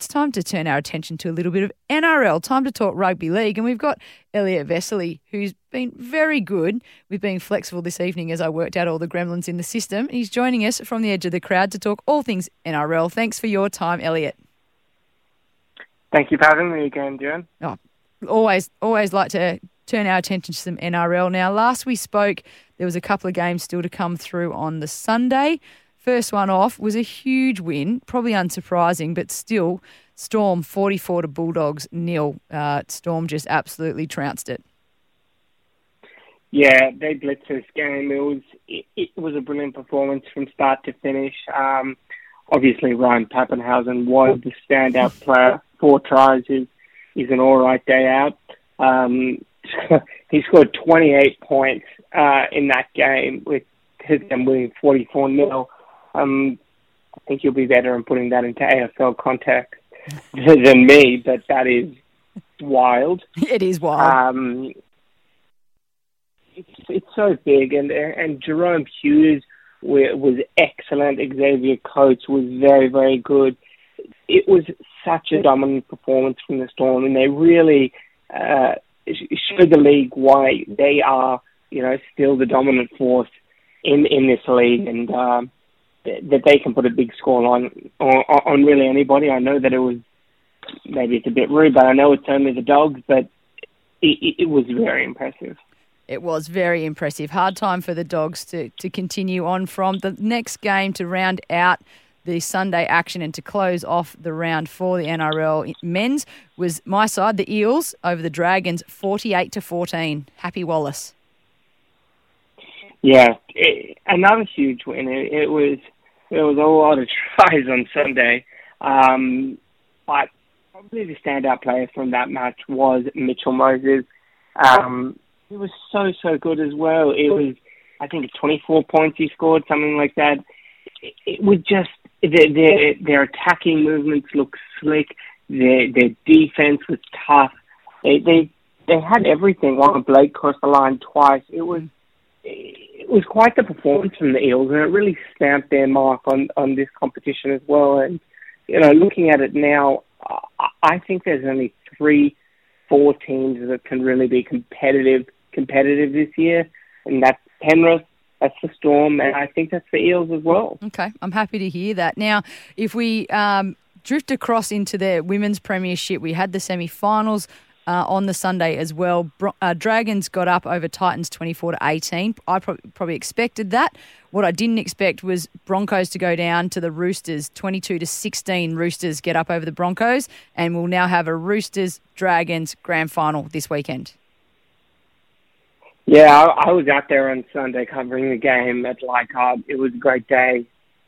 It's time to turn our attention to a little bit of NRL. Time to talk rugby league. And we've got Elliot Vesely, who's been very good with being flexible this evening as I worked out all the gremlins in the system. He's joining us from the edge of the crowd to talk all things NRL. Thanks for your time, Elliot. Thank you for having me again, Jen. Oh, always, always like to turn our attention to some NRL. Now, last we spoke, there was a couple of games still to come through on the Sunday. First one off was a huge win, probably unsurprising, but still, Storm 44 to Bulldogs nil. Uh, Storm just absolutely trounced it. Yeah, they blitzed this game. It was it, it was a brilliant performance from start to finish. Um, obviously, Ryan Papenhuyzen was the standout player. Four tries is is an all right day out. Um, he scored 28 points uh, in that game with them winning 44 nil. Um, I think you'll be better in putting that into AFL context than me, but that is wild. It is wild. Um, it's it's so big, and and Jahrome Hughes was excellent. Xavier Coates was very very good. It was such a dominant performance from the Storm, and they really uh, showed the league why they are, you know, still the dominant force in in this league, and um, that they can put a big score on, on really anybody. I know that it was maybe it's a bit rude, but I know it's only the dogs, but it, it was very impressive. It was very impressive. Hard time for the dogs to, to continue on from. The next game to round out the Sunday action and to close off the round for the NRL men's was my side, the Eels, over the Dragons, 48 to 14. Happy Wallace. Yeah, it, another huge win. It, it was it was a lot of tries on Sunday, um, but probably the standout player from that match was Mitchell Moses. Um, he was so so good as well. It was I think 24 points he scored, something like that. It, it was just their, their their attacking movements looked slick. Their their defense was tough. They they they had everything. Waqa Blake crossed the line twice. It was was quite the performance from the Eels, and it really stamped their mark on on this competition as well. And you know, looking at it now, I think there's only three, four teams that can really be competitive competitive this year, and that's Penrith, that's the Storm, and I think that's the Eels as well. Okay, I'm happy to hear that. Now, if we um, drift across into the women's premiership, we had the semi-finals uh, on the Sunday as well. Uh, Dragons got up over Titans 24 to 18. I pro- probably expected that. What I didn't expect was Broncos to go down to the Roosters 22 to 16. Roosters get up over the Broncos, and we'll now have a Roosters Dragons grand final this weekend. Yeah, I, I was out there on Sunday covering the game at Leichhardt. It was a great day.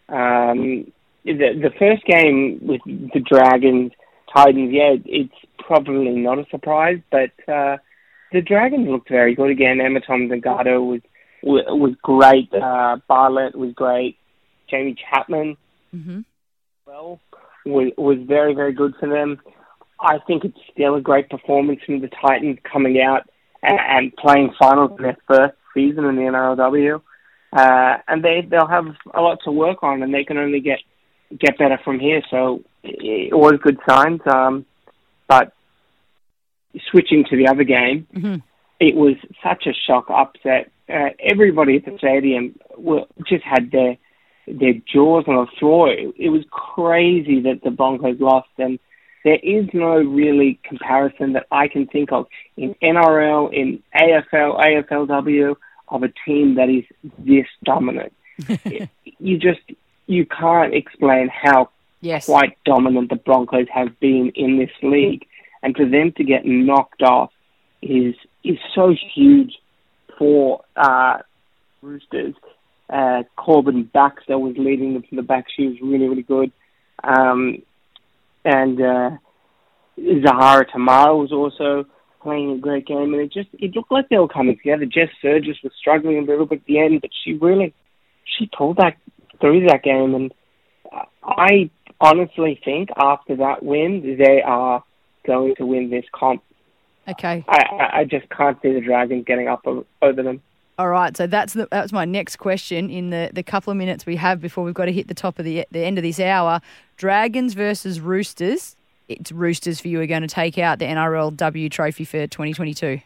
Um, the the first game with the Dragons Titans, yeah, it's probably not a surprise, but uh, the Dragons looked very good again. Emma Tom Tonegato was was great. Uh, Bartlett was great. Jaime Chapman, mm-hmm. well, was was very very good for them. I think it's still a great performance from the Titans coming out and, and playing finals in their first season in the NRLW. Uh, and they they'll have a lot to work on, and they can only get get better from here. So it was good signs. Um, but switching to the other game, mm-hmm. it was such a shock upset. Uh, everybody at the stadium were, just had their their jaws on the floor. It, it was crazy that the Broncos lost, and there is no really comparison that I can think of in NRL, in AFL, AFLW of a team that is this dominant. you just you can't explain how yes. quite dominant the Broncos have been in this league, and for them to get knocked off is is so huge for uh, Roosters. Uh, Corban Baxter was leading them from the back. She was really really good, um, and uh, Zahara Temara was also playing a great game, and it just it looked like they were coming together. Jess Sergis was struggling a little bit at the end, but she really she pulled that through that game, and I honestly think after that win, they are going to win this comp. Okay. I, I, just can't see the Dragons getting up over them. All right, so that's the, that's my next question in the, the couple of minutes we have before we've got to hit the top of the the end of this hour. Dragons versus Roosters. It's Roosters for you are going to take out the NRLW trophy for 2022.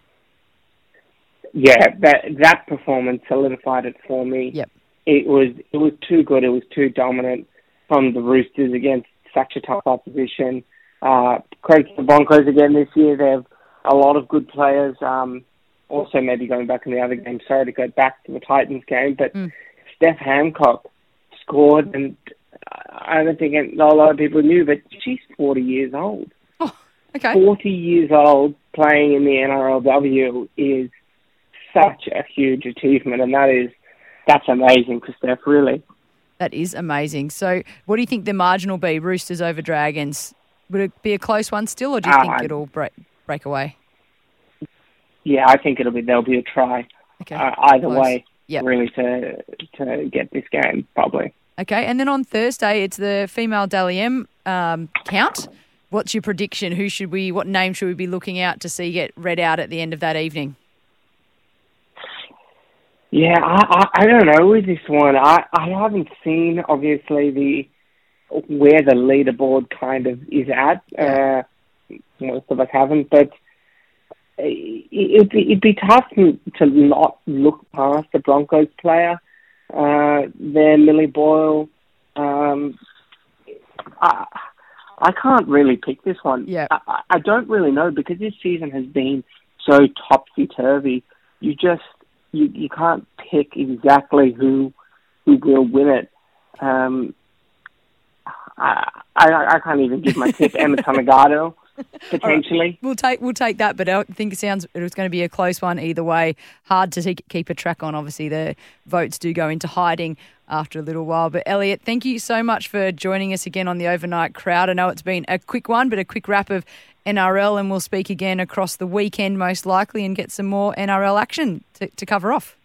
Yeah, that that performance solidified it for me. Yep. It was it was too good. It was too dominant from the Roosters against such a tough opposition. Uh, credit to the Broncos again this year. They have a lot of good players. Um, also, maybe going back in the other game. Sorry to go back to the Titans game, but Mm. Steph Hancock scored, and I don't think a lot of people knew, but she's 40 years old. Okay. 40 years old playing in the NRLW is such a huge achievement, and that is that's amazing for Steph, really. That is amazing. So, what do you think the margin will be? Roosters over Dragons. Would it be a close one still, or do you think Uh, it'll break break away? Yeah, I think it'll be there'll be a try Okay. uh, either close. way, Yep. really to to get this game probably. Okay, and then on Thursday it's the female Dally M um, count. What's your prediction? Who should we? What name should we be looking out to see get read out at the end of that evening? Yeah, I, I I don't know with this one. I I haven't seen obviously the where the leaderboard kind of is at. Uh, most of us haven't, but it, it'd be it'd be tough to, not look past the Broncos player. Uh, there, Millie Boyle. Um, I I can't really pick this one. Yeah. I, I- I don't really know because this season has been so topsy turvy. You just you you can't pick exactly who who will win it. Um, I, I I can't even give my tip. Emma Tonegato, potentially. We'll take we'll take that, but I think it sounds it was going to be a close one either way. Hard to take, keep a track on. Obviously, the votes do go into hiding after a little while. But Elliot, thank you so much for joining us again on the overnight crowd. I know it's been a quick one, but a quick wrap of NRL, and we'll speak again across the weekend most likely and get some more NRL action to, to cover off.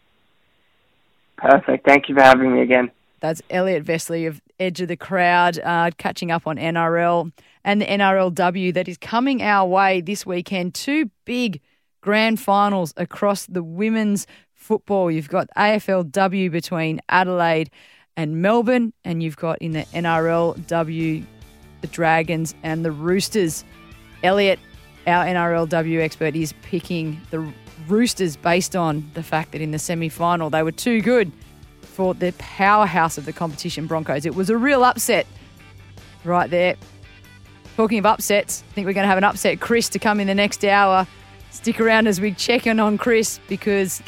Perfect. Thank you for having me again. That's Elliot Vesely of Edge of the Crowd, uh, catching up on NRL and the NRLW that is coming our way this weekend. Two big grand finals across the women's football. You've got AFLW between Adelaide and Melbourne, and you've got in the NRLW the Dragons and the Roosters. Elliot, our NRLW expert, is picking the Roosters based on the fact that in the semi final they were too good for the powerhouse of the competition, Broncos. It was a real upset right there. Talking of upsets, I think we're going to have an upset Chris to come in the next hour. Stick around as we check in on Chris because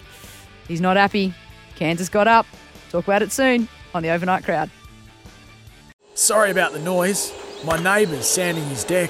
he's not happy. Kansas got up. Talk about it soon on the Overnight Crowd. Sorry about the noise. My neighbour's sanding his deck.